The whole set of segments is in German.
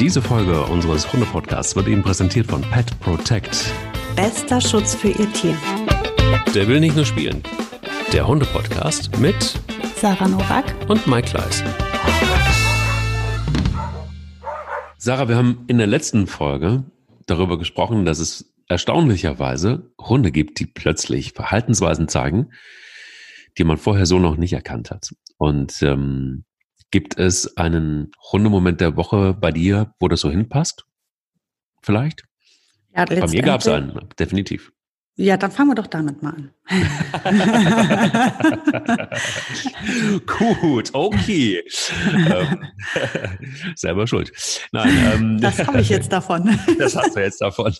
Diese Folge unseres Hunde-Podcasts wird Ihnen präsentiert von Pet Protect. Bester Schutz für Ihr Tier. Der will nicht nur spielen. Der Hunde-Podcast mit Sarah Novak und Mike Kleiss. Sarah, wir haben in der letzten Folge darüber gesprochen, dass es erstaunlicherweise Hunde gibt, die plötzlich Verhaltensweisen zeigen, die man vorher so noch nicht erkannt hat. Und ähm, gibt es einen Hundemoment der Woche bei dir, wo das so hinpasst? Vielleicht? Ja, bei mir gab es einen, definitiv. Ja, dann fangen wir doch damit mal an. Gut, okay. ähm, selber schuld. Nein, ähm, das habe ich jetzt davon. das hast du jetzt davon.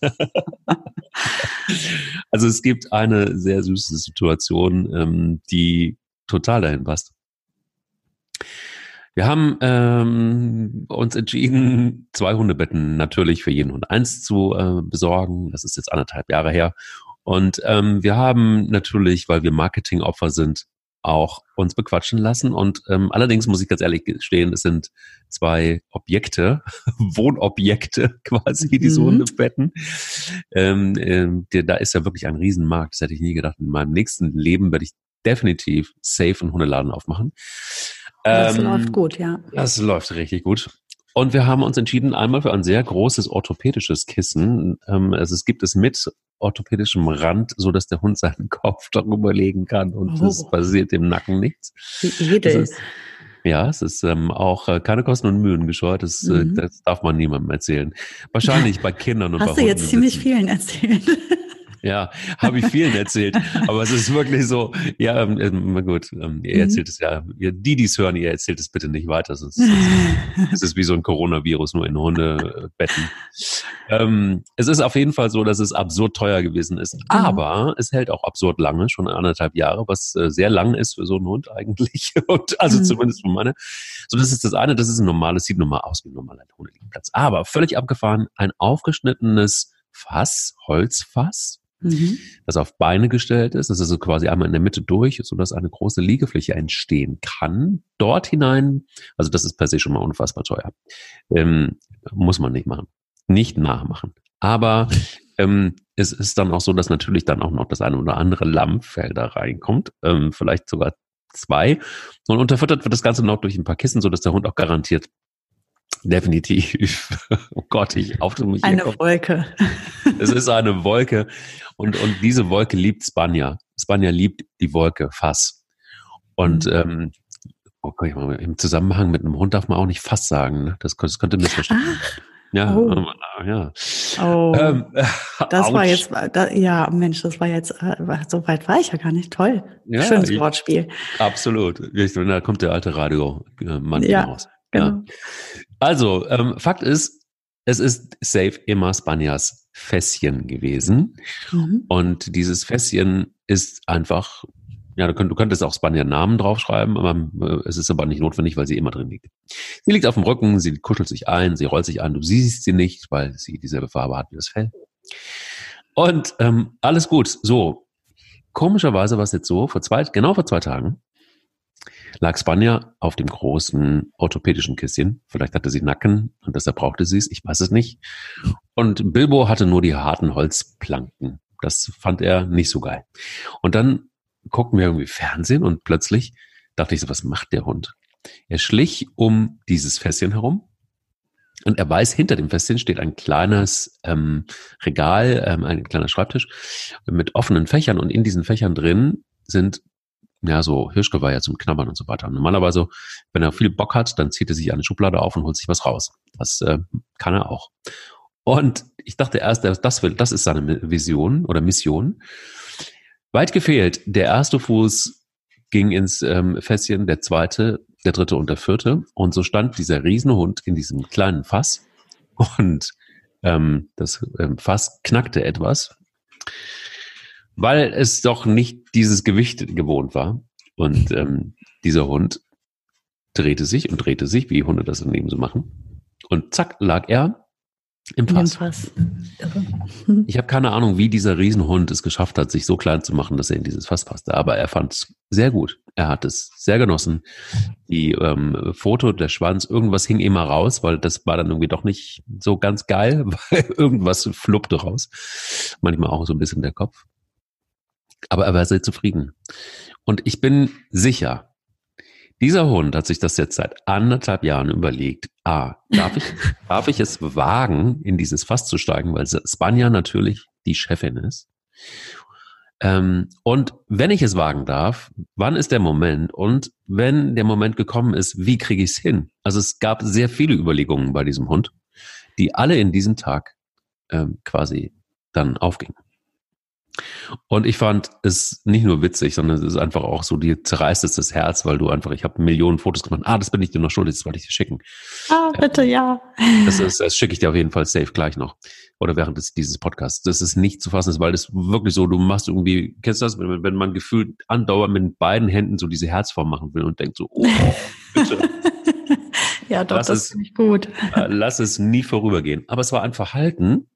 also es gibt eine sehr süße Situation, ähm, die total dahin passt. Wir haben ähm, uns entschieden, zwei Hundebetten natürlich für jeden Hund eins zu äh, besorgen. Das ist jetzt anderthalb Jahre her. Und ähm, wir haben natürlich, weil wir Marketingopfer sind, auch uns bequatschen lassen. Und ähm, allerdings muss ich ganz ehrlich gestehen, es sind zwei Objekte, Wohnobjekte quasi, diese mhm. Hundebetten. Ähm, ähm, der, da ist ja wirklich ein Riesenmarkt. Das hätte ich nie gedacht. In meinem nächsten Leben werde ich definitiv safe einen Hundeladen aufmachen. Das ähm, läuft gut, ja. Das läuft richtig gut. Und wir haben uns entschieden, einmal für ein sehr großes orthopädisches Kissen. Ähm, also es gibt es mit orthopädischem Rand, so dass der Hund seinen Kopf darüber legen kann und es oh. passiert im Nacken nichts. Wie edel. Ja, es ist ähm, auch äh, keine Kosten und Mühen gescheut. Das, äh, mhm. äh, das darf man niemandem erzählen. Wahrscheinlich bei Kindern und Hast bei du jetzt ziemlich vielen erzählt. Ja, habe ich vielen erzählt. Aber es ist wirklich so, ja, ähm, ähm gut, ähm, ihr mhm. erzählt es ja, die, die es hören, ihr erzählt es bitte nicht weiter. Sonst, es ist wie so ein Coronavirus, nur in Hundebetten. Ähm, es ist auf jeden Fall so, dass es absurd teuer gewesen ist. Mhm. Aber es hält auch absurd lange, schon anderthalb Jahre, was äh, sehr lang ist für so einen Hund eigentlich. Und, also mhm. zumindest für meine. So, das ist das eine, das ist ein normales, sieht normal aus wie ein normaler Hundeliegenplatz. Aber völlig abgefahren, ein aufgeschnittenes Fass, Holzfass, mhm. das auf Beine gestellt ist. Das ist also quasi einmal in der Mitte durch, sodass eine große Liegefläche entstehen kann. Dort hinein, also das ist per se schon mal unfassbar teuer. Ähm, muss man nicht machen. Nicht nachmachen. Aber ähm, es ist dann auch so, dass natürlich dann auch noch das eine oder andere Lammfell da reinkommt. Ähm, vielleicht sogar zwei. Und unterfüttert wird das Ganze noch durch ein paar Kissen, sodass der Hund auch garantiert Definitiv. Oh Gott, ich auf mich. Eine Wolke. Es ist eine Wolke. Und, und diese Wolke liebt Spanja. Spanja liebt die Wolke, Fass. Und mhm. ähm, oh Gott, im Zusammenhang mit einem Hund darf man auch nicht Fass sagen. Ne? Das, das könnte missverstanden werden. Ja, oh. ja. Oh, ähm, das ouch. war jetzt, da, ja, Mensch, das war jetzt, äh, so weit war ich ja gar nicht. Toll. Ja, Schönes ich, Wortspiel. Absolut. Da kommt der alte Radiomann ja, raus. Genau. Ja. Also, ähm, Fakt ist, es ist safe immer Spanias Fässchen gewesen. Mhm. Und dieses Fässchen ist einfach, ja, du, könnt, du könntest auch Spanier Namen draufschreiben, aber äh, es ist aber nicht notwendig, weil sie immer drin liegt. Sie liegt auf dem Rücken, sie kuschelt sich ein, sie rollt sich ein, du siehst sie nicht, weil sie dieselbe Farbe hat wie das Fell. Und ähm, alles gut. So, komischerweise war es jetzt so, vor zwei, genau vor zwei Tagen lag Spanja auf dem großen orthopädischen Kisschen. Vielleicht hatte sie Nacken und deshalb brauchte sie es. Ich weiß es nicht. Und Bilbo hatte nur die harten Holzplanken. Das fand er nicht so geil. Und dann guckten wir irgendwie Fernsehen und plötzlich dachte ich so, was macht der Hund? Er schlich um dieses Fässchen herum und er weiß, hinter dem Fässchen steht ein kleines ähm, Regal, ähm, ein kleiner Schreibtisch mit offenen Fächern und in diesen Fächern drin sind ja, so Hirschgeweihe zum Knabbern und so weiter. Normalerweise, wenn er viel Bock hat, dann zieht er sich eine Schublade auf und holt sich was raus. Das äh, kann er auch. Und ich dachte erst, das, will, das ist seine Vision oder Mission. Weit gefehlt, der erste Fuß ging ins ähm, Fässchen, der zweite, der dritte und der vierte. Und so stand dieser Riesenhund in diesem kleinen Fass. Und ähm, das ähm, Fass knackte etwas weil es doch nicht dieses Gewicht gewohnt war. Und ähm, dieser Hund drehte sich und drehte sich, wie Hunde das im Leben so machen. Und zack, lag er Im Fass. Fass. Ich habe keine Ahnung, wie dieser Riesenhund es geschafft hat, sich so klein zu machen, dass er in dieses Fass passte. Aber er fand es sehr gut. Er hat es sehr genossen. Die ähm, Foto, der Schwanz, irgendwas hing immer raus, weil das war dann irgendwie doch nicht so ganz geil, weil irgendwas fluppte raus. Manchmal auch so ein bisschen der Kopf. Aber er war sehr zufrieden. Und ich bin sicher, dieser Hund hat sich das jetzt seit anderthalb Jahren überlegt. Ah, darf ich, darf ich es wagen, in dieses Fass zu steigen, weil Spanja natürlich die Chefin ist. Ähm, und wenn ich es wagen darf, wann ist der Moment? Und wenn der Moment gekommen ist, wie kriege ich es hin? Also es gab sehr viele Überlegungen bei diesem Hund, die alle in diesem Tag ähm, quasi dann aufgingen. Und ich fand es nicht nur witzig, sondern es ist einfach auch so, die zerreißt es das Herz, weil du einfach, ich habe Millionen Fotos gemacht. Ah, das bin ich dir noch schuldig, das wollte ich dir schicken. Ah, bitte, ja. Das, ist, das schicke ich dir auf jeden Fall safe gleich noch. Oder während des, dieses Podcasts. Das ist nicht zu fassen, weil das wirklich so, du machst irgendwie, kennst du das, wenn, wenn man gefühlt andauernd mit beiden Händen so diese Herzform machen will und denkt so, oh, bitte. ja, doch, lass das finde ich gut. Äh, lass es nie vorübergehen. Aber es war ein Verhalten,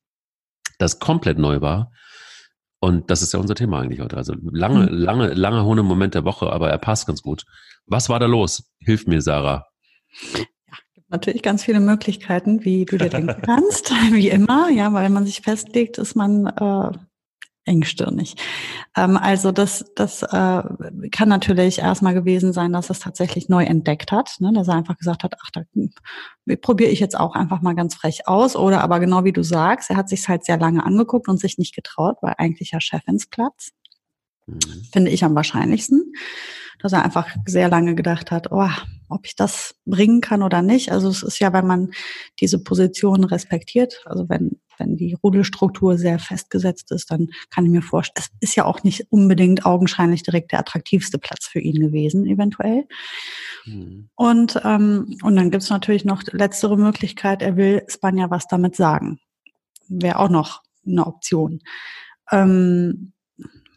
das komplett neu war und das ist ja unser Thema eigentlich heute. Also lange, mhm. lange, lange Hunde-Moment der Woche, aber er passt ganz gut. Was war da los? Hilf mir, Sarah. Ja, gibt natürlich ganz viele Möglichkeiten, wie du dir denken kannst, wie immer. Ja, weil wenn man sich festlegt, ist man äh, engstirnig. Ähm, also das, das äh, kann natürlich erstmal gewesen sein, dass es tatsächlich neu entdeckt hat, ne? dass er einfach gesagt hat, ach, da probiere ich jetzt auch einfach mal ganz frech aus. Oder aber genau wie du sagst, er hat sich halt sehr lange angeguckt und sich nicht getraut, weil eigentlich ja Chefinsplatz. Mhm. Finde ich am wahrscheinlichsten dass er einfach sehr lange gedacht hat, oh, ob ich das bringen kann oder nicht. Also es ist ja, wenn man diese Position respektiert, also wenn, wenn die Rudelstruktur sehr festgesetzt ist, dann kann ich mir vorstellen, es ist ja auch nicht unbedingt augenscheinlich direkt der attraktivste Platz für ihn gewesen, eventuell. Mhm. Und, ähm, und dann gibt's natürlich noch letztere Möglichkeit, er will Spanja was damit sagen. Wäre auch noch eine Option. Ähm,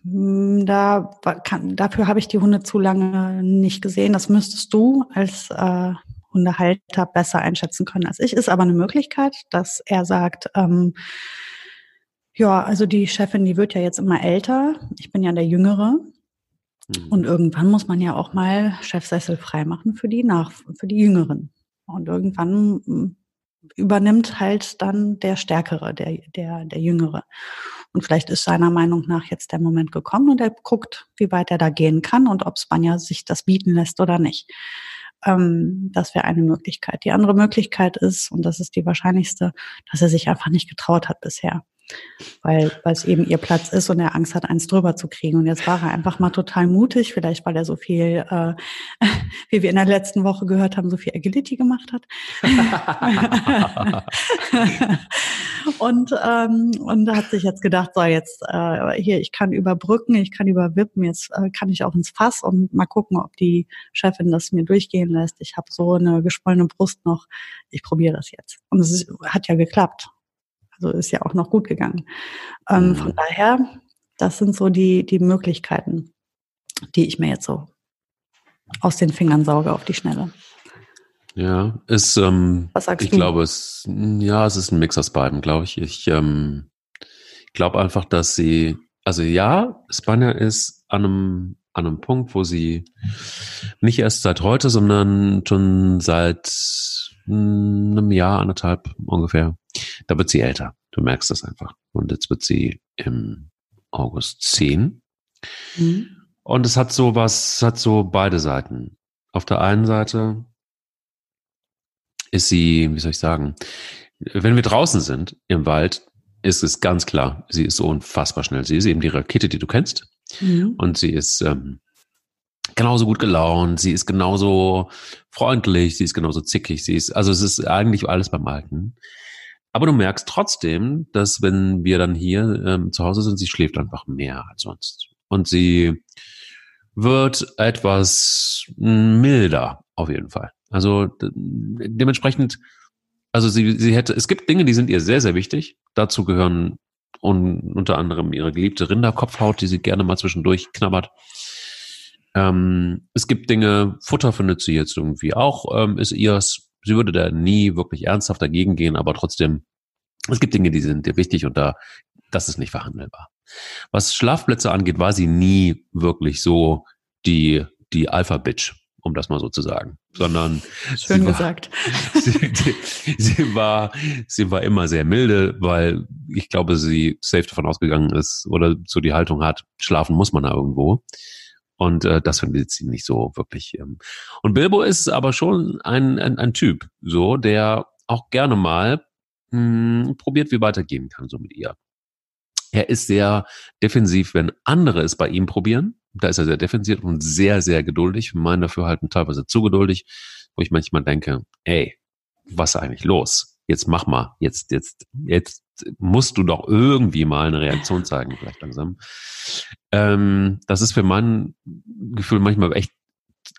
hm, da kann, dafür habe ich die Hunde zu lange nicht gesehen. Das müsstest du als äh, Hundehalter besser einschätzen können als ich. Ist aber eine Möglichkeit, dass er sagt, ähm, ja, also die Chefin, die wird ja jetzt immer älter. Ich bin ja der Jüngere. Mhm. Und irgendwann muss man ja auch mal Chefsessel freimachen für die nach, für die Jüngeren. Und irgendwann hm, übernimmt halt dann der Stärkere, der, der, der Jüngere. Und vielleicht ist seiner Meinung nach jetzt der Moment gekommen und er guckt, wie weit er da gehen kann und ob Spanja sich das bieten lässt oder nicht. Ähm, das wäre eine Möglichkeit. Die andere Möglichkeit ist, und das ist die wahrscheinlichste, dass er sich einfach nicht getraut hat bisher weil es eben ihr Platz ist und er Angst hat, eins drüber zu kriegen. Und jetzt war er einfach mal total mutig, vielleicht weil er so viel, äh, wie wir in der letzten Woche gehört haben, so viel Agility gemacht hat. und ähm, und hat sich jetzt gedacht, so jetzt äh, hier, ich kann überbrücken, ich kann überwippen, jetzt äh, kann ich auch ins Fass und mal gucken, ob die Chefin das mir durchgehen lässt. Ich habe so eine geschwollene Brust noch. Ich probiere das jetzt. Und es hat ja geklappt. Also ist ja auch noch gut gegangen. Ähm, mhm. Von daher, das sind so die, die Möglichkeiten, die ich mir jetzt so aus den Fingern sauge auf die Schnelle. Ja, ist, ähm, Was sagst ich du? glaube, es, ja, es ist ein Mix aus beiden, glaube ich. Ich ähm, glaube einfach, dass sie, also ja, Spanja ist an einem, an einem Punkt, wo sie nicht erst seit heute, sondern schon seit einem Jahr, anderthalb ungefähr. Da wird sie älter. Du merkst das einfach. Und jetzt wird sie im August zehn. Mhm. Und es hat so was, hat so beide Seiten. Auf der einen Seite ist sie, wie soll ich sagen, wenn wir draußen sind im Wald, ist es ganz klar, sie ist so unfassbar schnell. Sie ist eben die Rakete, die du kennst. Mhm. Und sie ist ähm, genauso gut gelaunt, sie ist genauso freundlich, sie ist genauso zickig, sie ist, also es ist eigentlich alles beim Alten. Aber du merkst trotzdem, dass wenn wir dann hier ähm, zu Hause sind, sie schläft einfach mehr als sonst. Und sie wird etwas milder, auf jeden Fall. Also dementsprechend, also sie, sie hätte, es gibt Dinge, die sind ihr sehr, sehr wichtig. Dazu gehören un, unter anderem ihre geliebte Rinderkopfhaut, die sie gerne mal zwischendurch knabbert. Ähm, es gibt Dinge, Futter findet sie jetzt irgendwie auch, ähm, ist ihrs. Sie würde da nie wirklich ernsthaft dagegen gehen, aber trotzdem Es gibt Dinge, die sind dir wichtig und da, das ist nicht verhandelbar. Was Schlafplätze angeht, war sie nie wirklich so die, die Alpha-Bitch, um das mal so zu sagen, sondern schön sie gesagt. War, sie, sie, war, sie war immer sehr milde, weil ich glaube, sie safe davon ausgegangen ist oder so die Haltung hat, schlafen muss man da irgendwo. Und äh, das findet sie nicht so wirklich. Ähm. Und Bilbo ist aber schon ein, ein, ein Typ, so, der auch gerne mal mh, hm, probiert, wie weitergehen kann, so mit ihr. Er ist sehr defensiv, wenn andere es bei ihm probieren. Da ist er sehr defensiv und sehr, sehr geduldig. Meinen Dafürhalten teilweise zu geduldig, wo ich manchmal denke, ey, was ist eigentlich los? Jetzt mach mal, jetzt, jetzt, jetzt musst du doch irgendwie mal eine Reaktion zeigen, vielleicht langsam. Ähm, das ist für mein Gefühl manchmal echt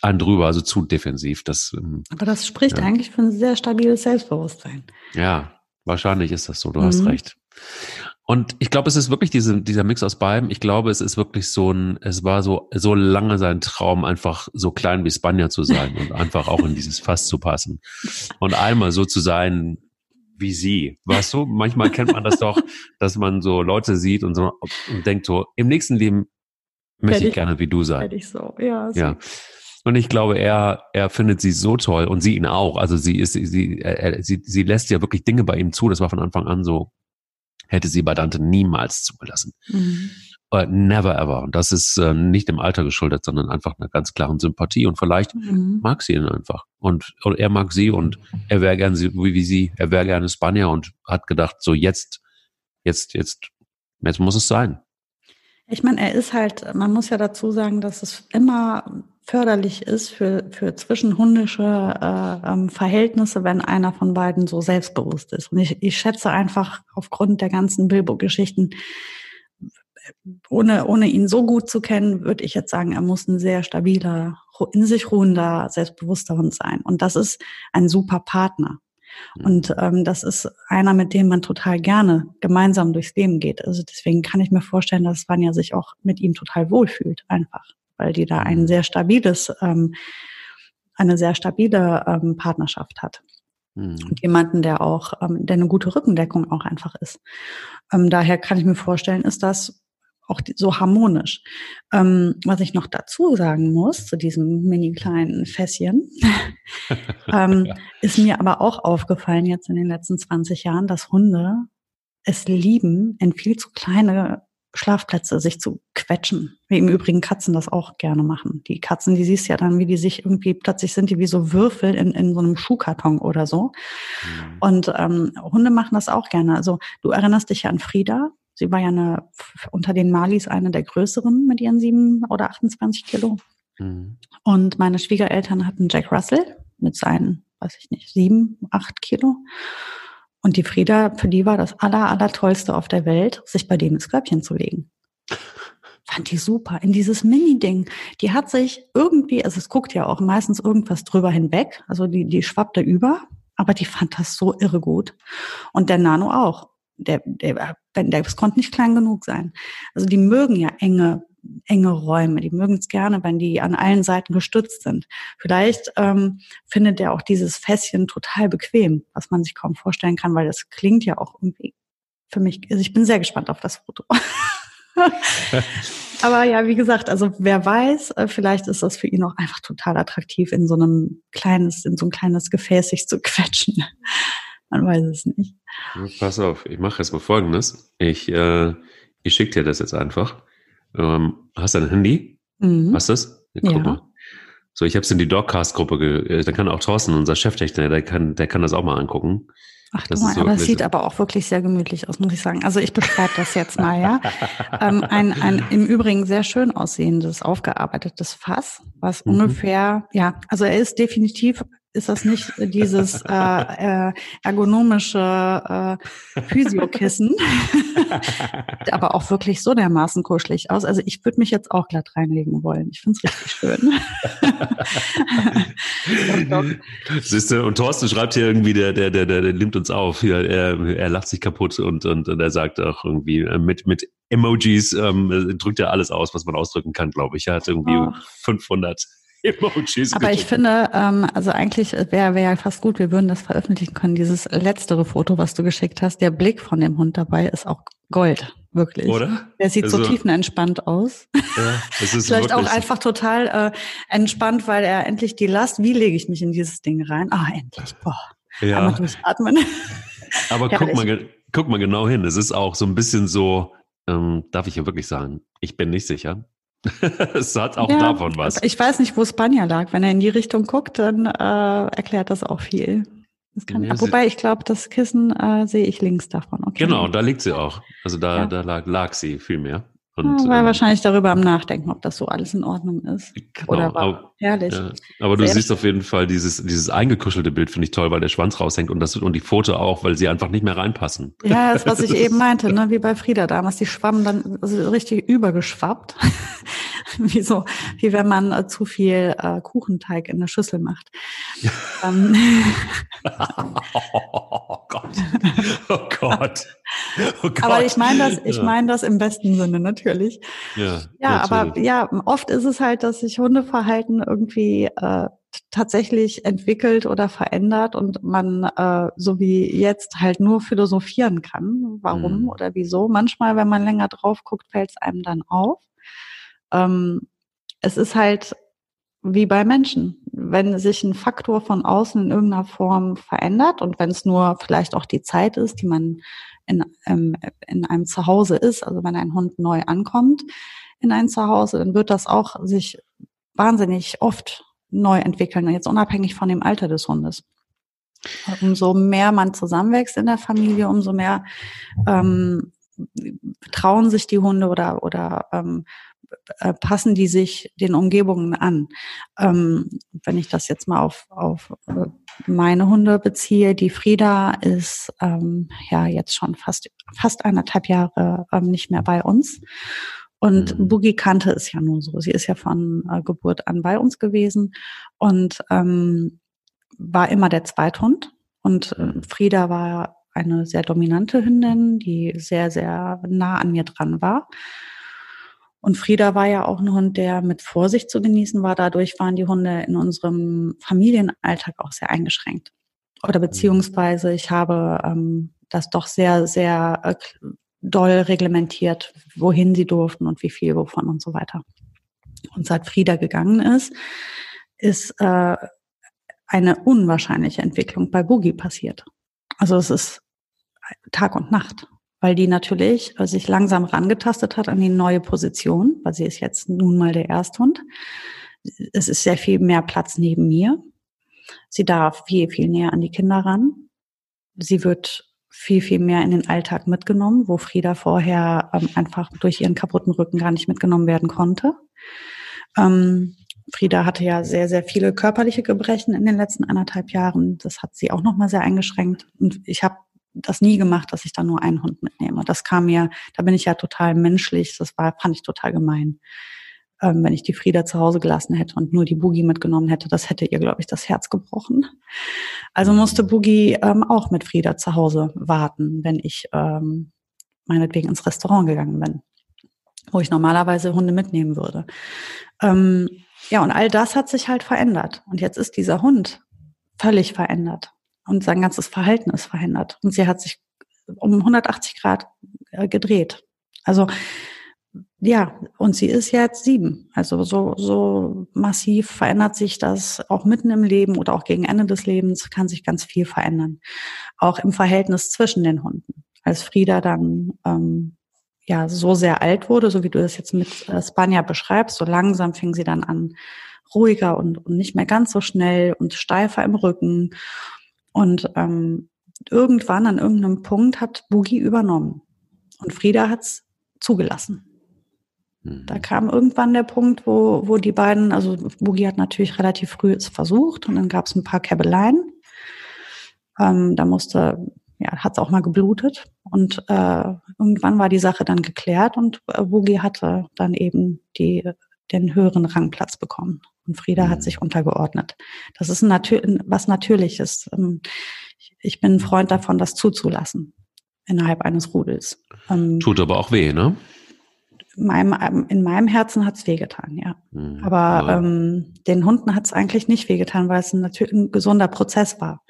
ein drüber, also zu defensiv. Das, ähm, Aber das spricht ja. eigentlich für ein sehr stabiles Selbstbewusstsein. Ja, wahrscheinlich ist das so, du mhm. hast recht. Und ich glaube, es ist wirklich diese, dieser Mix aus beiden. Ich glaube, es ist wirklich so ein, es war so, so lange sein Traum, einfach so klein wie Spanier zu sein und einfach auch in dieses Fass zu passen. Und einmal so zu sein, wie sie. Weißt du, manchmal kennt man das doch, dass man so Leute sieht und so und denkt so, im nächsten Leben möchte ich, ich, gerne wie du sein. Ich so, ja. So. Ja. Und ich glaube, er, er findet sie so toll und sie ihn auch. Also sie ist, sie, er, sie, sie lässt ja wirklich Dinge bei ihm zu. Das war von Anfang an so. Hätte sie bei Dante niemals zugelassen. Mhm. Uh, never ever. Und das ist äh, nicht dem Alter geschuldet, sondern einfach einer ganz klaren Sympathie. Und vielleicht mhm. mag sie ihn einfach. Und, und er mag sie und er wäre gerne sie, wie, wie sie, er wäre gerne Spanier und hat gedacht, so jetzt, jetzt, jetzt, jetzt muss es sein. Ich meine, er ist halt, man muss ja dazu sagen, dass es immer förderlich ist für, für zwischenhundische äh, ähm, Verhältnisse, wenn einer von beiden so selbstbewusst ist. Und ich, ich schätze einfach aufgrund der ganzen Bilbo-Geschichten, ohne, ohne ihn so gut zu kennen, würde ich jetzt sagen, er muss ein sehr stabiler, in sich ruhender, selbstbewusster Hund sein. Und das ist ein super Partner. Mhm. Und ähm, das ist einer, mit dem man total gerne gemeinsam durchs Leben geht. Also deswegen kann ich mir vorstellen, dass Vanya sich auch mit ihm total wohlfühlt, einfach, weil die da ein mhm. sehr stabiles, ähm, eine sehr stabile ähm, Partnerschaft hat. Mhm. Und jemanden, der auch, ähm, der eine gute Rückendeckung auch einfach ist. Ähm, daher kann ich mir vorstellen, ist das auch so harmonisch. Ähm, was ich noch dazu sagen muss zu diesem mini kleinen Fässchen, ähm, ja. ist mir aber auch aufgefallen jetzt in den letzten 20 Jahren, dass Hunde es lieben, in viel zu kleine Schlafplätze sich zu quetschen. Wie im Übrigen Katzen das auch gerne machen. Die Katzen, die siehst ja dann, wie die sich irgendwie, plötzlich sind die wie so Würfel in, in so einem Schuhkarton oder so. Mhm. Und ähm, Hunde machen das auch gerne. Also du erinnerst dich ja an Frieda, Sie war ja eine, unter den Malis eine der größeren mit ihren sieben oder 28 Kilo. Mhm. Und meine Schwiegereltern hatten Jack Russell mit seinen, weiß ich nicht, sieben, acht Kilo. Und die Frieda, für die war das aller, aller tollste auf der Welt, sich bei dem ins Körbchen zu legen. Fand die super. In dieses Mini-Ding. Die hat sich irgendwie, also es guckt ja auch meistens irgendwas drüber hinweg. Also die, die schwappte über. Aber die fand das so irre gut. Und der Nano auch der, der, der, das konnte nicht klein genug sein. Also die mögen ja enge, enge Räume. Die mögen es gerne, wenn die an allen Seiten gestützt sind. Vielleicht ähm, findet er auch dieses Fässchen total bequem, was man sich kaum vorstellen kann, weil das klingt ja auch irgendwie für mich. Also ich bin sehr gespannt auf das Foto. Aber ja, wie gesagt, also wer weiß, äh, vielleicht ist das für ihn auch einfach total attraktiv, in so einem kleines, in so ein kleines Gefäß sich zu quetschen. Man weiß es nicht. Pass auf, ich mache jetzt mal Folgendes. Ich, äh, ich schicke dir das jetzt einfach. Ähm, hast du ein Handy? Mhm. Hast du das? Ja, guck ja. mal. So, ich habe es in die Dogcast-Gruppe, äh, da kann auch Thorsten, unser Cheftechniker, der kann, der kann das auch mal angucken. Ach das du mal, so aber es sieht aber auch wirklich sehr gemütlich aus, muss ich sagen. Also ich beschreibe das jetzt mal, ja. ähm, ein, ein im Übrigen sehr schön aussehendes, aufgearbeitetes Fass, was mhm. ungefähr, ja, also er ist definitiv ist das nicht dieses äh, äh, ergonomische äh, Physiokissen, aber auch wirklich so dermaßen kuschelig aus. Also ich würde mich jetzt auch glatt reinlegen wollen. Ich finde es richtig schön. Siehst du, und Thorsten schreibt hier irgendwie, der, der, der, der, der nimmt uns auf. Hier, er, er lacht sich kaputt und, und, und er sagt auch irgendwie äh, mit, mit Emojis ähm, drückt er alles aus, was man ausdrücken kann, glaube ich. Er hat irgendwie oh. 500 Emojis Aber ich finde, ähm, also eigentlich wäre wär ja fast gut, wir würden das veröffentlichen können. Dieses letztere Foto, was du geschickt hast, der Blick von dem Hund dabei ist auch Gold, wirklich. Oder? Der sieht also, so tiefenentspannt aus. Ja, es ist Vielleicht auch einfach total äh, entspannt, weil er endlich die Last, wie lege ich mich in dieses Ding rein? Ah, endlich. Boah. Ja. Einmal durchatmen. Aber guck mal, guck mal genau hin. Es ist auch so ein bisschen so, ähm, darf ich ja wirklich sagen, ich bin nicht sicher. es hat auch ja, davon was. Ich weiß nicht, wo Spanja lag. Wenn er in die Richtung guckt, dann äh, erklärt das auch viel. Das kann, ja, wobei ich glaube, das Kissen äh, sehe ich links davon. Okay. Genau, da liegt sie auch. Also da, ja. da lag, lag sie viel mehr. Und, ja, war ähm, wahrscheinlich darüber am Nachdenken, ob das so alles in Ordnung ist. Genau, Oder war aber, herrlich. Ja, aber du siehst auf jeden Fall dieses, dieses eingekuschelte Bild, finde ich toll, weil der Schwanz raushängt und das und die Foto auch, weil sie einfach nicht mehr reinpassen. Ja, das, was ich eben meinte, ne, wie bei Frieda damals, die schwammen dann also richtig übergeschwappt. wie so, wie wenn man äh, zu viel äh, Kuchenteig in eine Schüssel macht. ähm. oh Gott. Oh Gott. Oh Gott. Aber ich meine das, ich meine das im besten Sinne natürlich. Ja, ja aber ja, oft ist es halt, dass sich Hundeverhalten irgendwie äh, tatsächlich entwickelt oder verändert und man äh, so wie jetzt halt nur philosophieren kann, warum mhm. oder wieso. Manchmal, wenn man länger drauf guckt, fällt es einem dann auf. Ähm, es ist halt wie bei Menschen. Wenn sich ein Faktor von außen in irgendeiner Form verändert und wenn es nur vielleicht auch die Zeit ist, die man in, ähm, in einem Zuhause ist, also wenn ein Hund neu ankommt in ein Zuhause, dann wird das auch sich wahnsinnig oft neu entwickeln, jetzt unabhängig von dem Alter des Hundes. Umso mehr man zusammenwächst in der Familie, umso mehr ähm, trauen sich die Hunde oder, oder ähm, äh, passen die sich den Umgebungen an. Ähm, wenn ich das jetzt mal auf, auf äh, meine Hunde beziehe, die Frieda ist ähm, ja jetzt schon fast fast eineinhalb Jahre ähm, nicht mehr bei uns. Und mhm. Boogie kannte es ja nur so. Sie ist ja von äh, Geburt an bei uns gewesen und ähm, war immer der Zweithund. Und äh, Frieda war eine sehr dominante Hündin, die sehr, sehr nah an mir dran war. Und Frieda war ja auch ein Hund, der mit Vorsicht zu genießen war. Dadurch waren die Hunde in unserem Familienalltag auch sehr eingeschränkt. Oder beziehungsweise ich habe ähm, das doch sehr, sehr äh, doll reglementiert, wohin sie durften und wie viel wovon und so weiter. Und seit Frieda gegangen ist, ist äh, eine unwahrscheinliche Entwicklung bei Boogie passiert. Also es ist Tag und Nacht weil die natürlich äh, sich langsam rangetastet hat an die neue Position, weil sie ist jetzt nun mal der Ersthund. Es ist sehr viel mehr Platz neben mir. Sie darf viel, viel näher an die Kinder ran. Sie wird viel, viel mehr in den Alltag mitgenommen, wo Frieda vorher ähm, einfach durch ihren kaputten Rücken gar nicht mitgenommen werden konnte. Ähm, Frieda hatte ja sehr, sehr viele körperliche Gebrechen in den letzten anderthalb Jahren. Das hat sie auch nochmal sehr eingeschränkt. Und ich habe das nie gemacht, dass ich da nur einen Hund mitnehme. Das kam mir, da bin ich ja total menschlich, das war, fand ich total gemein. Ähm, wenn ich die Frieda zu Hause gelassen hätte und nur die Boogie mitgenommen hätte, das hätte ihr, glaube ich, das Herz gebrochen. Also musste Boogie ähm, auch mit Frieda zu Hause warten, wenn ich ähm, meinetwegen ins Restaurant gegangen bin, wo ich normalerweise Hunde mitnehmen würde. Ähm, ja, und all das hat sich halt verändert. Und jetzt ist dieser Hund völlig verändert und sein ganzes Verhalten ist verändert. Und sie hat sich um 180 Grad äh, gedreht. Also ja, und sie ist jetzt sieben. Also so, so massiv verändert sich das auch mitten im Leben oder auch gegen Ende des Lebens kann sich ganz viel verändern. Auch im Verhältnis zwischen den Hunden. Als Frieda dann ähm, ja so sehr alt wurde, so wie du das jetzt mit äh, Spanja beschreibst, so langsam fing sie dann an, ruhiger und, und nicht mehr ganz so schnell und steifer im Rücken und ähm, irgendwann an irgendeinem Punkt hat Boogie übernommen. Und Frieda hat's zugelassen. Da mhm. kam irgendwann der Punkt, wo, wo die beiden, also Boogie hat natürlich relativ früh es versucht und dann gab es ein paar Käbeleien. Ähm, da musste, ja, hat es auch mal geblutet. Und äh, irgendwann war die Sache dann geklärt und äh, Boogie hatte dann eben die, den höheren Rangplatz bekommen. Und Frieda hat mhm. sich untergeordnet. Das ist ein was Natürliches. Ähm, ich bin ein Freund davon, das zuzulassen innerhalb eines Rudels. Ähm, Tut aber auch weh, ne? meinem, in meinem Herzen hat's wehgetan, ja. Mhm. Aber ähm, den Hunden hat's eigentlich nicht wehgetan, weil es ein, natürlich ein gesunder Prozess war.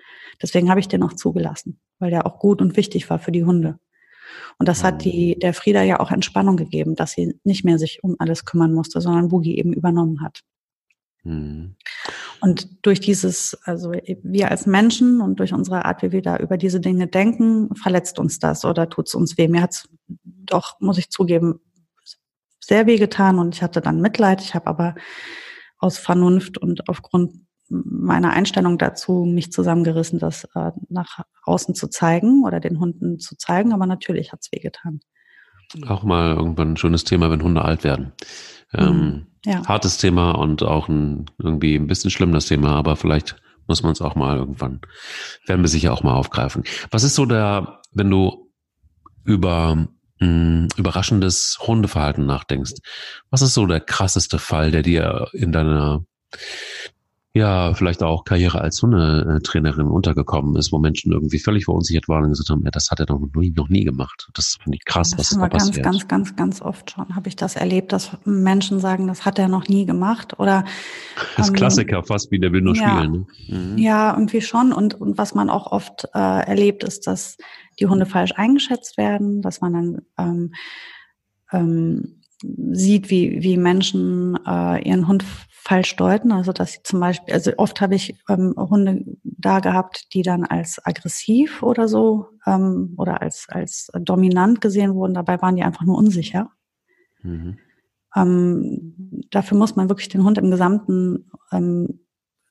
Deswegen habe ich den auch zugelassen, weil der auch gut und wichtig war für die Hunde. Und das hat die, mhm. der Frieda ja auch Entspannung gegeben, dass sie nicht mehr sich um alles kümmern musste, sondern Boogie eben übernommen hat. Mhm. Und durch dieses, also wir als Menschen und durch unsere Art, wie wir da über diese Dinge denken, verletzt uns das oder tut es uns weh. Mir hat es doch, muss ich zugeben, sehr weh getan und ich hatte dann Mitleid. Ich habe aber aus Vernunft und aufgrund meiner Einstellung dazu mich zusammengerissen, das äh, nach außen zu zeigen oder den Hunden zu zeigen. Aber natürlich hat es wehgetan. Auch mal irgendwann ein schönes Thema, wenn Hunde alt werden. Ähm, mhm. ja. Hartes Thema und auch ein irgendwie ein bisschen schlimm das Thema, aber vielleicht muss man es auch mal irgendwann, werden wir sicher auch mal aufgreifen. Was ist so der, wenn du über mh, hm, überraschendes Hundeverhalten nachdenkst, was ist so der krasseste Fall, der dir in deiner ja, vielleicht auch Karriere als Hundetrainerin untergekommen ist, wo Menschen irgendwie völlig verunsichert waren und gesagt haben, ja, das hat er noch nie, noch nie gemacht. Das finde ich krass, das was ist da ganz, passiert. Ganz, ganz, ganz oft schon habe ich das erlebt, dass Menschen sagen, das hat er noch nie gemacht oder das ähm, Klassiker fast wie der will nur ja, spielen. Ne? Mhm. Ja, irgendwie schon und und was man auch oft äh, erlebt ist, dass die Hunde falsch eingeschätzt werden, dass man dann ähm, ähm, sieht, wie, wie Menschen äh, ihren Hund falsch deuten. Also dass sie zum Beispiel, also oft habe ich ähm, Hunde da gehabt, die dann als aggressiv oder so ähm, oder als, als dominant gesehen wurden. Dabei waren die einfach nur unsicher. Mhm. Ähm, dafür muss man wirklich den Hund im Gesamten ähm,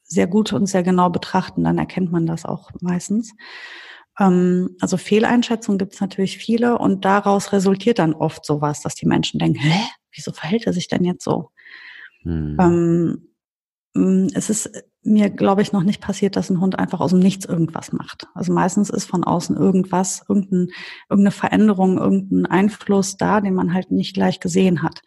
sehr gut und sehr genau betrachten. Dann erkennt man das auch meistens. Ähm, also Fehleinschätzungen gibt es natürlich viele und daraus resultiert dann oft sowas, dass die Menschen denken, hä, wieso verhält er sich denn jetzt so? Hm. Ähm, mm, es ist mir, glaube ich, noch nicht passiert, dass ein Hund einfach aus dem Nichts irgendwas macht. Also meistens ist von außen irgendwas, irgendein, irgendeine Veränderung, irgendein Einfluss da, den man halt nicht gleich gesehen hat.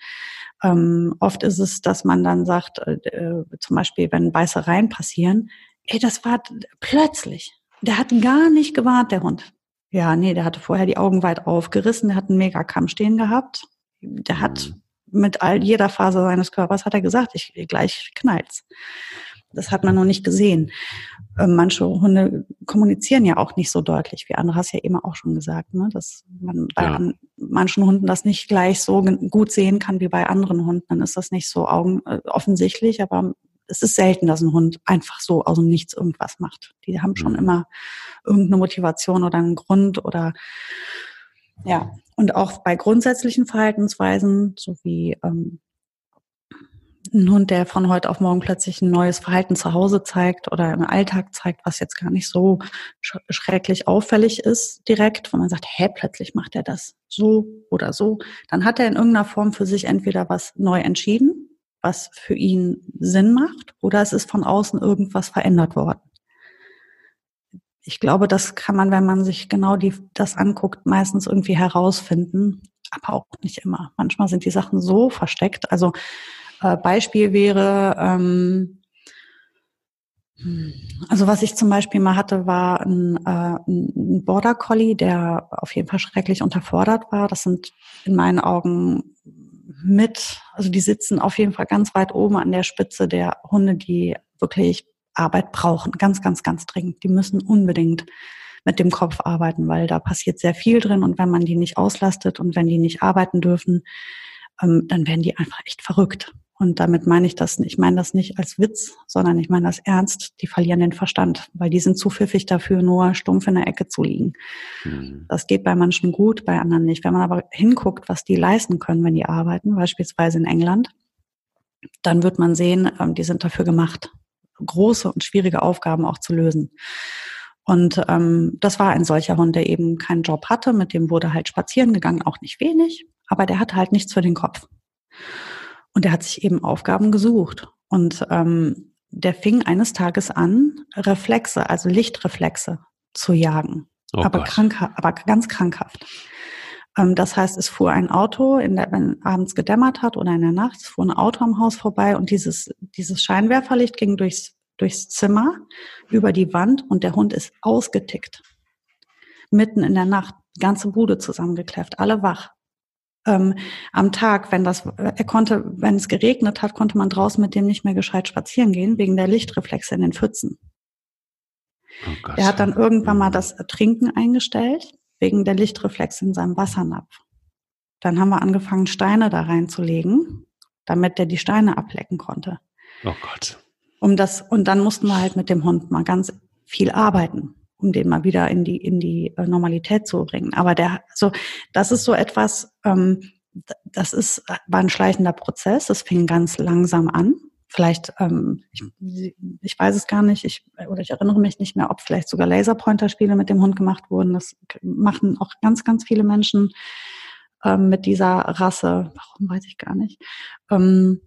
Ähm, oft ist es, dass man dann sagt, äh, äh zum Beispiel, wenn Beißereien passieren, ey, das war plötzlich. Der hat gar nicht gewarnt, der Hund. Ja, nee, der hatte vorher die Augen weit aufgerissen, der hat einen Megakamm stehen gehabt. Der hat mhm mit all jeder Phase seines Körpers hat er gesagt, ich gleich knallt's. Das hat man noch nicht gesehen. Ähm, manche Hunde kommunizieren ja auch nicht so deutlich wie andere, hast ja eben auch schon gesagt, ne? dass man bei ja. manchen Hunden das nicht gleich so gut sehen kann wie bei anderen Hunden. Dann ist das nicht so augen äh, offensichtlich, aber es ist selten, dass ein Hund einfach so aus dem Nichts irgendwas macht. Die haben schon mhm. immer irgendeine Motivation oder einen Grund oder ja, und auch bei grundsätzlichen Verhaltensweisen, so wie ähm, ein Hund, der von heute auf morgen plötzlich ein neues Verhalten zu Hause zeigt oder im Alltag zeigt, was jetzt gar nicht so sch schrecklich auffällig ist direkt, wo man sagt, hä, plötzlich macht er das so oder so, dann hat er in irgendeiner Form für sich entweder was neu entschieden, was für ihn Sinn macht, oder es ist von außen irgendwas verändert worden ich glaube, das kann man, wenn man sich genau die, das anguckt, meistens irgendwie herausfinden, aber auch nicht immer. Manchmal sind die Sachen so versteckt. Also äh, Beispiel wäre, ähm, also was ich zum Beispiel mal hatte, war ein, äh, ein Border Collie, der auf jeden Fall schrecklich unterfordert war. Das sind in meinen Augen mit, also die sitzen auf jeden Fall ganz weit oben an der Spitze der Hunde, die wirklich Arbeit brauchen, ganz, ganz, ganz dringend. Die müssen unbedingt mit dem Kopf arbeiten, weil da passiert sehr viel drin und wenn man die nicht auslastet und wenn die nicht arbeiten dürfen, ähm, dann werden die einfach echt verrückt. Und damit meine ich das nicht. Ich meine das nicht als Witz, sondern ich meine das ernst. Die verlieren den Verstand, weil die sind zu pfiffig dafür, nur stumpf in der Ecke zu liegen. Mhm. Das geht bei manchen gut, bei anderen nicht. Wenn man aber hinguckt, was die leisten können, wenn die arbeiten, beispielsweise in England, dann wird man sehen, ähm, die sind dafür gemacht große und schwierige Aufgaben auch zu lösen. Und ähm, das war ein solcher Hund, der eben keinen Job hatte, mit dem wurde halt spazieren gegangen, auch nicht wenig, aber der hatte halt nichts für den Kopf. Und der hat sich eben Aufgaben gesucht. Und ähm, der fing eines Tages an, Reflexe, also Lichtreflexe zu jagen. Oh aber, krank, aber ganz krankhaft. Ähm, das heißt, es fuhr ein Auto, in der, wenn abends gedämmert hat oder in der Nacht, fuhr ein Auto am Haus vorbei und dieses, dieses Scheinwerferlicht ging durchs, durchs Zimmer, über die Wand und der Hund ist ausgetickt. Mitten in der Nacht, ganze Bude zusammengekläfft, alle wach. ähm, am Tag, wenn das, er konnte, wenn es geregnet hat, konnte man draußen mit dem nicht mehr gescheit spazieren gehen, wegen der Lichtreflexe in den Pfützen. Oh er hat dann irgendwann mal das Trinken eingestellt, wegen der Lichtreflexe in seinem Wassernapf. Dann haben wir angefangen, Steine da reinzulegen, damit der die Steine ablecken konnte. Oh Gott. Um das, und dann mussten wir halt mit dem Hund mal ganz viel arbeiten, um den mal wieder in die, in die äh, Normalität zu bringen. Aber der, so, das ist so etwas, ähm, das ist, war ein schleichender Prozess. Das fing ganz langsam an. Vielleicht, ähm, ich, ich weiß es gar nicht, ich, oder ich erinnere mich nicht mehr, ob vielleicht sogar Laserpointer-Spiele mit dem Hund gemacht wurden. Das machen auch ganz, ganz viele Menschen ähm, mit dieser Rasse. Warum weiß ich gar nicht. Ähm,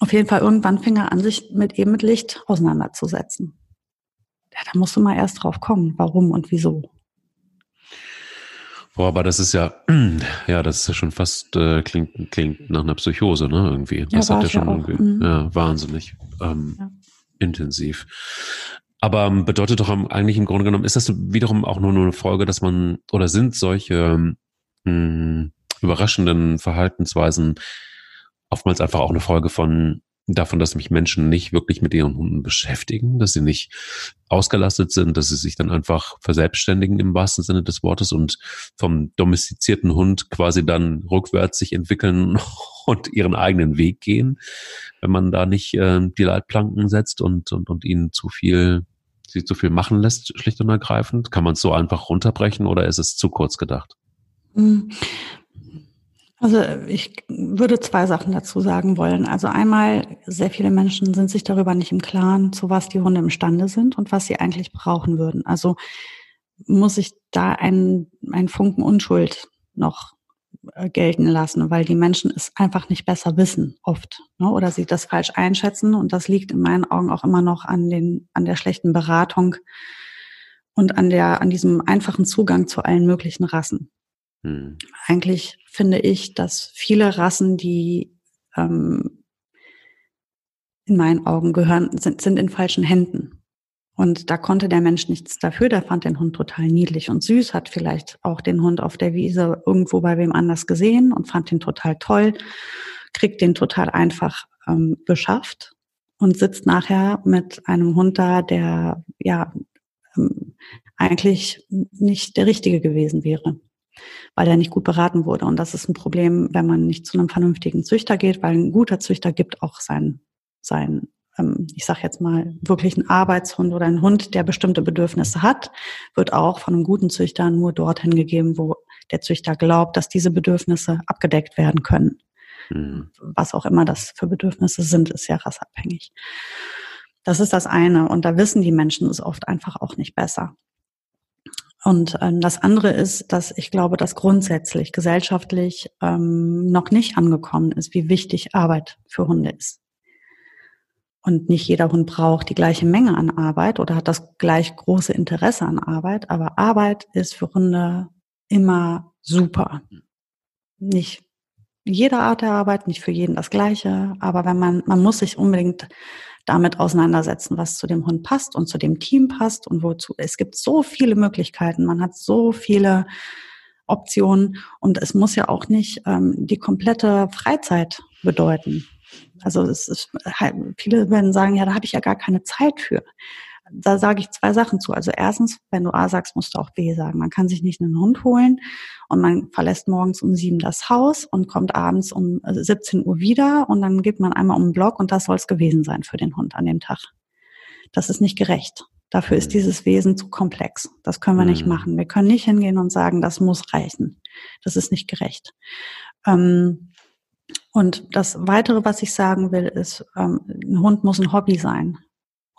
auf jeden Fall irgendwann fing er an, sich mit eben mit Licht auseinanderzusetzen. Ja, da musst du mal erst drauf kommen, warum und wieso. Boah, aber das ist ja, ja, das ist ja schon fast, äh, klingt, klingt nach einer Psychose, ne, irgendwie. Das ja, hat ja schon ja irgendwie, mhm. ja, wahnsinnig ähm, ja. intensiv. Aber ähm, bedeutet doch eigentlich im Grunde genommen, ist das wiederum auch nur eine Folge, dass man, oder sind solche mh, hm, überraschenden Verhaltensweisen oftmals einfach auch eine Folge von davon, dass mich Menschen nicht wirklich mit ihren Hunden beschäftigen, dass sie nicht ausgelastet sind, dass sie sich dann einfach verselbstständigen im wahrsten Sinne des Wortes und vom domestizierten Hund quasi dann rückwärts sich entwickeln und ihren eigenen Weg gehen, wenn man da nicht äh, die Leitplanken setzt und, und, und ihnen zu viel, sie zu viel machen lässt, schlicht und ergreifend. Kann man es so einfach runterbrechen oder ist es zu kurz gedacht? Also ich würde zwei Sachen dazu sagen wollen. Also einmal, sehr viele Menschen sind sich darüber nicht im Klaren, zu was die Hunde imstande sind und was sie eigentlich brauchen würden. Also muss ich da einen, einen Funken Unschuld noch äh, gelten lassen, weil die Menschen es einfach nicht besser wissen, oft. Ne? Oder sie das falsch einschätzen. Und das liegt in meinen Augen auch immer noch an, den, an der schlechten Beratung und an, der, an diesem einfachen Zugang zu allen möglichen Rassen. Hm. Eigentlich finde ich, dass viele Rassen, die ähm, in meinen Augen gehören, sind, sind in falschen Händen. Und da konnte der Mensch nichts dafür, der fand den Hund total niedlich und süß, hat vielleicht auch den Hund auf der Wiese irgendwo bei wem anders gesehen und fand den total toll, kriegt den total einfach ähm, beschafft und sitzt nachher mit einem Hund da, der ja ähm, eigentlich nicht der richtige gewesen wäre weil er nicht gut beraten wurde. Und das ist ein Problem, wenn man nicht zu einem vernünftigen Züchter geht, weil ein guter Züchter gibt auch sein, sein ähm, ich sage jetzt mal, wirklich ein Arbeitshund oder ein Hund, der bestimmte Bedürfnisse hat, wird auch von einem guten Züchter nur dorthin gegeben, wo der Züchter glaubt, dass diese Bedürfnisse abgedeckt werden können. Mhm. Was auch immer das für Bedürfnisse sind, ist ja rassabhängig. Das ist das eine. Und da wissen die Menschen es oft einfach auch nicht besser. Und ähm, das andere ist, dass ich glaube, dass grundsätzlich gesellschaftlich ähm, noch nicht angekommen ist, wie wichtig Arbeit für Hunde ist. Und nicht jeder Hund braucht die gleiche Menge an Arbeit oder hat das gleich große Interesse an Arbeit, aber Arbeit ist für Hunde immer super. Nicht jede Art der Arbeit, nicht für jeden das gleiche, aber wenn man, man muss sich unbedingt damit auseinandersetzen, was zu dem Hund passt und zu dem Team passt und wozu. Es gibt so viele Möglichkeiten, man hat so viele Optionen und es muss ja auch nicht ähm, die komplette Freizeit bedeuten. Also es ist, viele werden sagen, ja, da habe ich ja gar keine Zeit für da sage ich zwei Sachen zu. Also erstens, wenn du A sagst, musst du auch B sagen. Man kann sich nicht einen Hund holen und man verlässt morgens um sieben das Haus und kommt abends um 17 äh, Uhr wieder und dann geht man einmal um den Block und das soll es gewesen sein für den Hund an dem Tag. Das ist nicht gerecht. Dafür ist mhm. dieses Wesen zu komplex. Das können wir nicht mhm. machen. Wir können nicht hingehen und sagen, das muss reichen. Das ist nicht gerecht. Ähm, und das Weitere, was ich sagen will, ist, ähm, ein Hund muss ein Hobby sein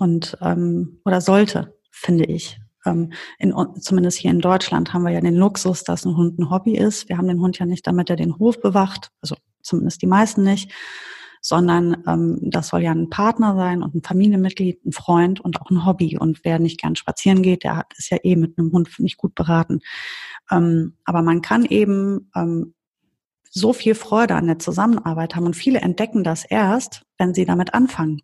und ähm, oder sollte, finde ich. Ähm, in, zumindest hier in Deutschland haben wir ja den Luxus, dass ein Hund ein Hobby ist. Wir haben den Hund ja nicht, damit er den Hof bewacht, also zumindest die meisten nicht, sondern ähm, das soll ja ein Partner sein und ein Familienmitglied, ein Freund und auch ein Hobby. Und wer nicht gern spazieren geht, der hat, ist ja eh mit einem Hund nicht gut beraten. Ähm, aber man kann eben ähm, so viel Freude an der Zusammenarbeit haben und viele entdecken das erst, wenn sie damit anfangen.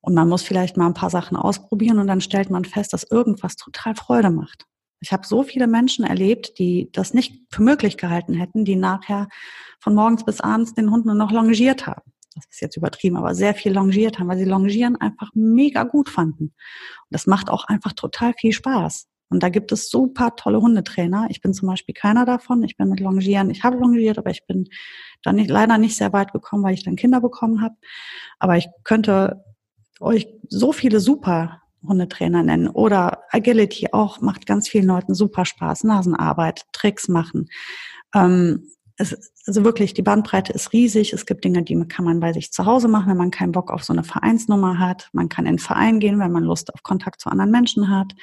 Und man muss vielleicht mal ein paar Sachen ausprobieren und dann stellt man fest, dass irgendwas total Freude macht. Ich habe so viele Menschen erlebt, die das nicht für möglich gehalten hätten, die nachher von morgens bis abends den Hund nur noch longiert haben. Das ist jetzt übertrieben, aber sehr viel longiert haben, weil sie Longieren einfach mega gut fanden. Und das macht auch einfach total viel Spaß. Und da gibt es super tolle Hundetrainer. Ich bin zum Beispiel keiner davon. Ich bin mit Longieren, ich habe longiert, aber ich bin dann nicht, leider nicht sehr weit gekommen, weil ich dann Kinder bekommen habe. Aber ich könnte euch so viele super Hundetrainer nennen. Oder Agility auch macht ganz vielen Leuten super Spaß. Nasenarbeit, Tricks machen. Ähm, es, also wirklich, die Bandbreite ist riesig. Es gibt Dinge, die kann man bei sich zu Hause machen, wenn man keinen Bock auf so eine Vereinsnummer hat. Man kann in den Verein gehen, wenn man Lust auf Kontakt zu anderen Menschen hat.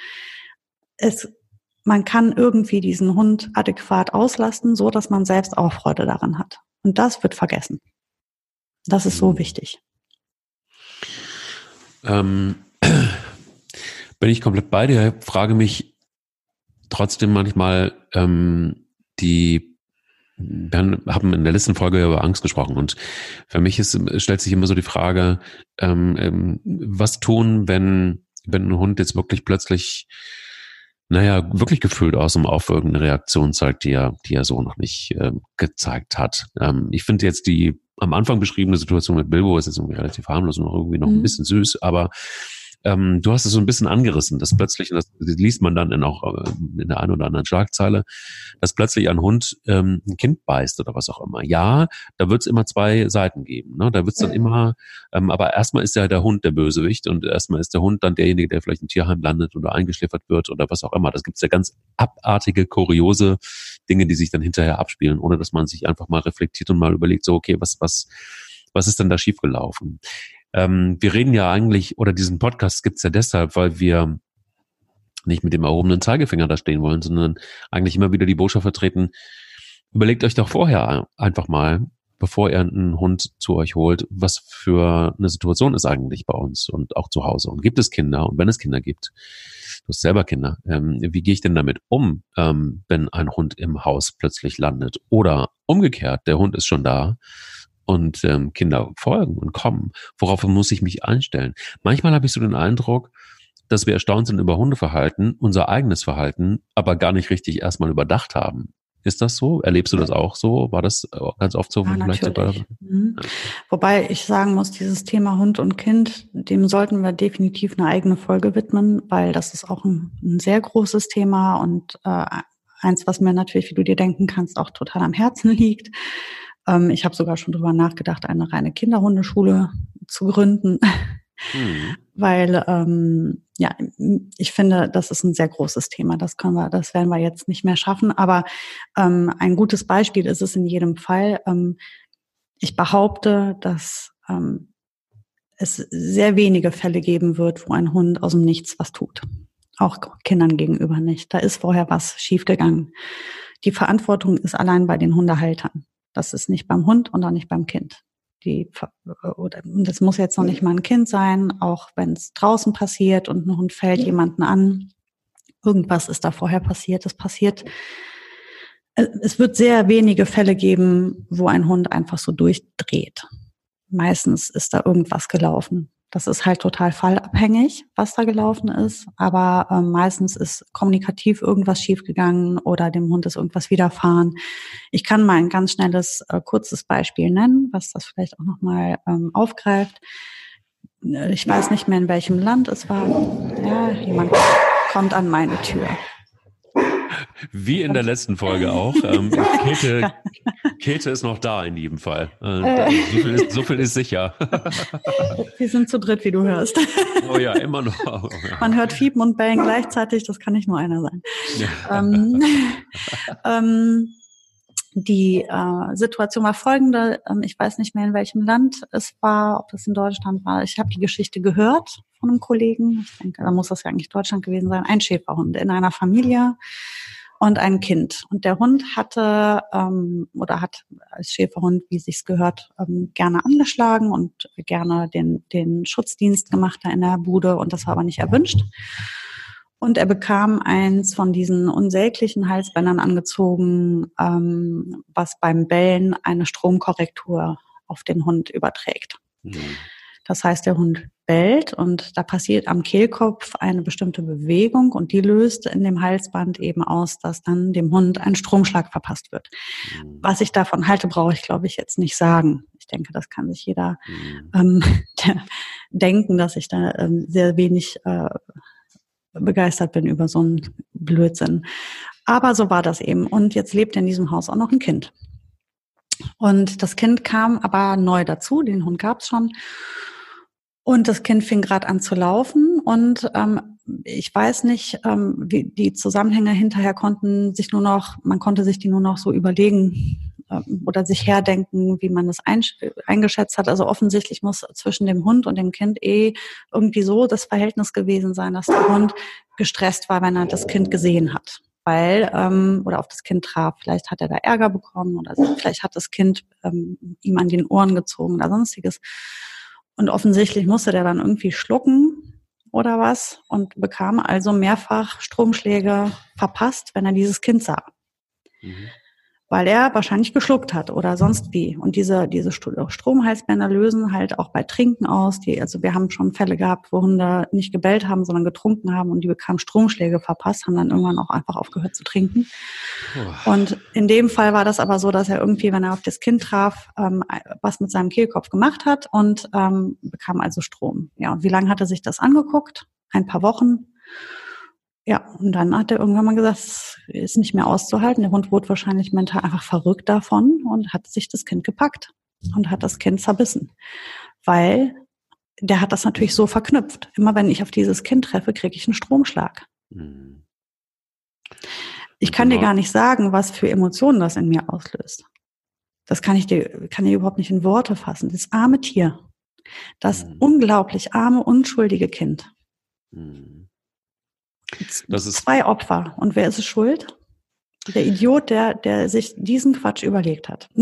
Es, man kann irgendwie diesen Hund adäquat auslasten, so dass man selbst auch Freude daran hat. Und das wird vergessen. Das ist so wichtig. Ähm, bin ich komplett bei dir, frage mich trotzdem manchmal, ähm, die wir haben in der letzten Folge über Angst gesprochen und für mich ist, stellt sich immer so die Frage, ähm, ähm, was tun, wenn, wenn ein Hund jetzt wirklich plötzlich, naja, wirklich gefühlt aus dem Aufwirken eine Reaktion zeigt, die er, die er so noch nicht äh, gezeigt hat. Ähm, ich finde jetzt die am Anfang beschriebene Situation mit Bilbo ist jetzt irgendwie relativ harmlos und noch irgendwie noch mhm. ein bisschen süß, aber ähm, du hast es so ein bisschen angerissen, dass plötzlich, das liest man dann in auch äh, in der einen oder anderen Schlagzeile, dass plötzlich ein Hund ähm, ein Kind beißt oder was auch immer. Ja, da wird es immer zwei Seiten geben. Ne? Da wird es dann immer, ähm, aber erstmal ist ja der Hund der Bösewicht und erstmal ist der Hund dann derjenige, der vielleicht im Tierheim landet oder eingeschläfert wird oder was auch immer. Das gibt es ja ganz abartige, kuriose Dinge, die sich dann hinterher abspielen, ohne dass man sich einfach mal reflektiert und mal überlegt, so, okay, was, was, was ist denn da schiefgelaufen? Ähm, wir reden ja eigentlich, oder diesen Podcast gibt's ja deshalb, weil wir nicht mit dem erhobenen Zeigefinger da stehen wollen, sondern eigentlich immer wieder die Botschaft vertreten, überlegt euch doch vorher einfach mal, bevor ihr einen Hund zu euch holt, was für eine Situation ist eigentlich bei uns und auch zu Hause. Und gibt es Kinder? Und wenn es Kinder gibt, du hast selber Kinder, ähm, wie gehe ich denn damit um, ähm, wenn ein Hund im Haus plötzlich landet? Oder umgekehrt, der Hund ist schon da und ähm, Kinder folgen und kommen. Worauf muss ich mich einstellen? Manchmal habe ich so den Eindruck, dass wir erstaunt sind über Hundeverhalten, unser eigenes Verhalten, aber gar nicht richtig erstmal überdacht haben. Ist das so? Erlebst du das auch so? War das äh, ganz oft so? Ja, vielleicht sogar? Mhm. Wobei ich sagen muss, dieses Thema Hund und Kind, dem sollten wir definitiv eine eigene Folge widmen, weil das ist auch ein, ein sehr großes Thema und äh, eins, was mir natürlich, wie du dir denken kannst, auch total am Herzen liegt. Ähm, ich habe sogar schon drüber nachgedacht, eine reine Kinderhundeschule zu gründen. Mhm. Weil ähm, ja, ich finde, das ist ein sehr großes Thema. Das können wir, das werden wir jetzt nicht mehr schaffen. Aber ähm, ein gutes Beispiel ist es in jedem Fall. Ähm, ich behaupte, dass ähm, es sehr wenige Fälle geben wird, wo ein Hund aus dem Nichts was tut. Auch Kindern gegenüber nicht. Da ist vorher was schiefgegangen. Die Verantwortung ist allein bei den Hundehaltern. Das ist nicht beim Hund und auch nicht beim Kind. Die, oder, das muss jetzt noch nicht mal ein Kind sein, auch wenn es draußen passiert und ein Hund fällt jemanden an. Irgendwas ist da vorher passiert. Es passiert, äh, es wird sehr wenige Fälle geben, wo ein Hund einfach so durchdreht. Meistens ist da irgendwas gelaufen. Das ist halt total fallabhängig, was da gelaufen ist. Aber äh, meistens ist kommunikativ irgendwas schiefgegangen oder dem Hund ist irgendwas widerfahren. Ich kann mal ein ganz schnelles, äh, kurzes Beispiel nennen, was das vielleicht auch nochmal ähm, aufgreift. Äh, ich weiß nicht mehr, in welchem Land es war. Ja, jemand kommt an meine Tür. Wie in der letzten Folge auch. Ähm, Käthe, Käthe ist noch da in jedem Fall. Äh, so, viel ist, so, viel ist, sicher. Wir sind zu dritt, wie du hörst. Oh ja, immer noch. Man hört Fiepen und Bellen gleichzeitig, das kann nicht nur einer sein. Ja. Ähm, ähm, die äh, Situation war folgende, ähm, ich weiß nicht mehr in welchem Land es war, ob es in Deutschland war. Ich habe die Geschichte gehört von einem Kollegen. Ich denke, da muss das ja eigentlich Deutschland gewesen sein. Ein Schäferhund in einer Familie und ein Kind. Und der Hund hatte ähm, oder hat als Schäferhund, wie sich's gehört, ähm, gerne angeschlagen und gerne den, den Schutzdienst gemacht da in der Bude und das war aber nicht erwünscht. Und er bekam eins von diesen unsäglichen Halsbändern angezogen, ähm, was beim Bellen eine Stromkorrektur auf den Hund überträgt. Mhm. Das heißt, der Hund bellt und da passiert am Kehlkopf eine bestimmte Bewegung und die löst in dem Halsband eben aus, dass dann dem Hund ein Stromschlag verpasst wird. Mhm. Was ich davon halte, brauche ich, glaube ich, jetzt nicht sagen. Ich denke, das kann sich jeder mhm. ähm, denken, dass ich da ähm, sehr wenig äh, begeistert bin über so einen Blödsinn. Aber so war das eben. Und jetzt lebt in diesem Haus auch noch ein Kind. Und das Kind kam aber neu dazu, den Hund gab es schon. Und das Kind fing gerade an zu laufen und ähm, ich weiß nicht, ähm, wie die Zusammenhänge hinterher konnten sich nur noch, man konnte sich die nur noch so überlegen oder sich herdenken, wie man das eingeschätzt hat. Also offensichtlich muss zwischen dem Hund und dem Kind eh irgendwie so das Verhältnis gewesen sein, dass der Hund gestresst war, wenn er das Kind gesehen hat weil ähm, oder auf das Kind traf. Vielleicht hat er da Ärger bekommen oder vielleicht hat das Kind ähm, ihm an den Ohren gezogen oder sonstiges. Und offensichtlich musste der dann irgendwie schlucken oder was und bekam also mehrfach Stromschläge verpasst, wenn er dieses Kind sah. Mhm weil er wahrscheinlich geschluckt hat oder sonst wie. Und diese, diese Stromhalsbänder lösen halt auch bei Trinken aus. Die, also wir haben schon Fälle gehabt, wo Hunde nicht gebellt haben, sondern getrunken haben und die bekamen Stromschläge verpasst, haben dann irgendwann auch einfach aufgehört zu trinken. Oh. Und in dem Fall war das aber so, dass er irgendwie, wenn er auf das Kind traf, ähm, was mit seinem Kehlkopf gemacht hat und ähm, bekam also Strom. Ja, und wie lange hat er sich das angeguckt? Ein paar Wochen. Ja, und dann hat er irgendwann mal gesagt, es ist nicht mehr auszuhalten. Der Hund wurde wahrscheinlich mental einfach verrückt davon und hat sich das Kind gepackt und hat das Kind zerbissen. Weil der hat das natürlich so verknüpft. Immer wenn ich auf dieses Kind treffe, kriege ich einen Stromschlag. Mhm. Ich kann dir gar nicht sagen, was für Emotionen das in mir auslöst. Das kann ich dir, kann ich überhaupt nicht in Worte fassen. Das arme Tier. Das mhm. unglaublich arme, unschuldige Kind. Mhm. Das ist Zwei Opfer. Und wer ist es schuld? Der Idiot, der, der sich diesen Quatsch überlegt hat.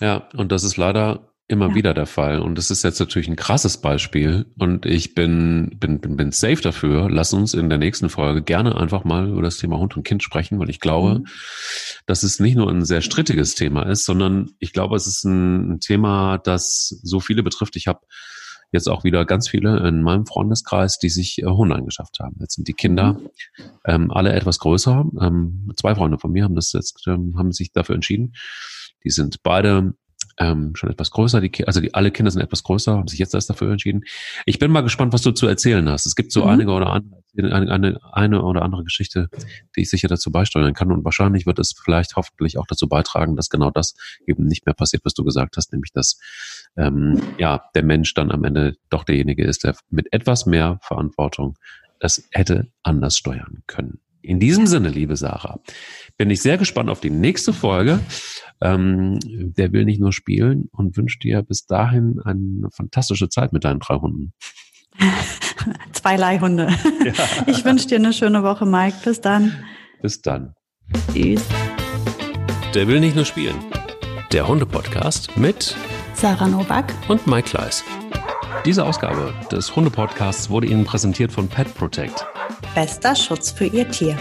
Ja, und das ist leider immer ja. wieder der Fall. Und das ist jetzt natürlich ein krasses Beispiel. Und ich bin, bin, bin, bin safe dafür. Lass uns in der nächsten Folge gerne einfach mal über das Thema Hund und Kind sprechen, weil ich glaube, mhm. dass es nicht nur ein sehr strittiges Thema ist, sondern ich glaube, es ist ein, ein Thema, das so viele betrifft. Ich habe jetzt auch wieder ganz viele in meinem Freundeskreis, die sich äh, Hunde angeschafft haben. Jetzt sind die Kinder mhm. ähm, alle etwas größer. Ähm, zwei Freunde von mir haben das jetzt, ähm, haben sich dafür entschieden. Die sind beide ähm, schon etwas größer. Die, also die, alle Kinder sind etwas größer, haben sich jetzt erst dafür entschieden. Ich bin mal gespannt, was du zu erzählen hast. Es gibt so mhm. einige oder andere, eine, eine, eine oder andere Geschichte, die ich sicher dazu beisteuern kann. Und wahrscheinlich wird es vielleicht hoffentlich auch dazu beitragen, dass genau das eben nicht mehr passiert, was du gesagt hast, nämlich dass ähm, ja der Mensch dann am Ende doch derjenige ist, der mit etwas mehr Verantwortung es hätte anders steuern können. In diesem Sinne, liebe Sarah, bin ich sehr gespannt auf die nächste Folge. Ähm, der will nicht nur spielen und wünscht dir bis dahin eine fantastische Zeit mit deinen drei Hunden. Zwei Leihhunde. Ja. Ich wünsche dir eine schöne Woche, Mike. Bis dann. Bis dann. Tschüss. Der will nicht nur spielen. Der Hunde-Podcast mit Sarah Novak und Mike Kleiss. Diese Ausgabe des Hunde-Podcasts wurde Ihnen präsentiert von Pet Protect. Bester Schutz für Ihr Tier.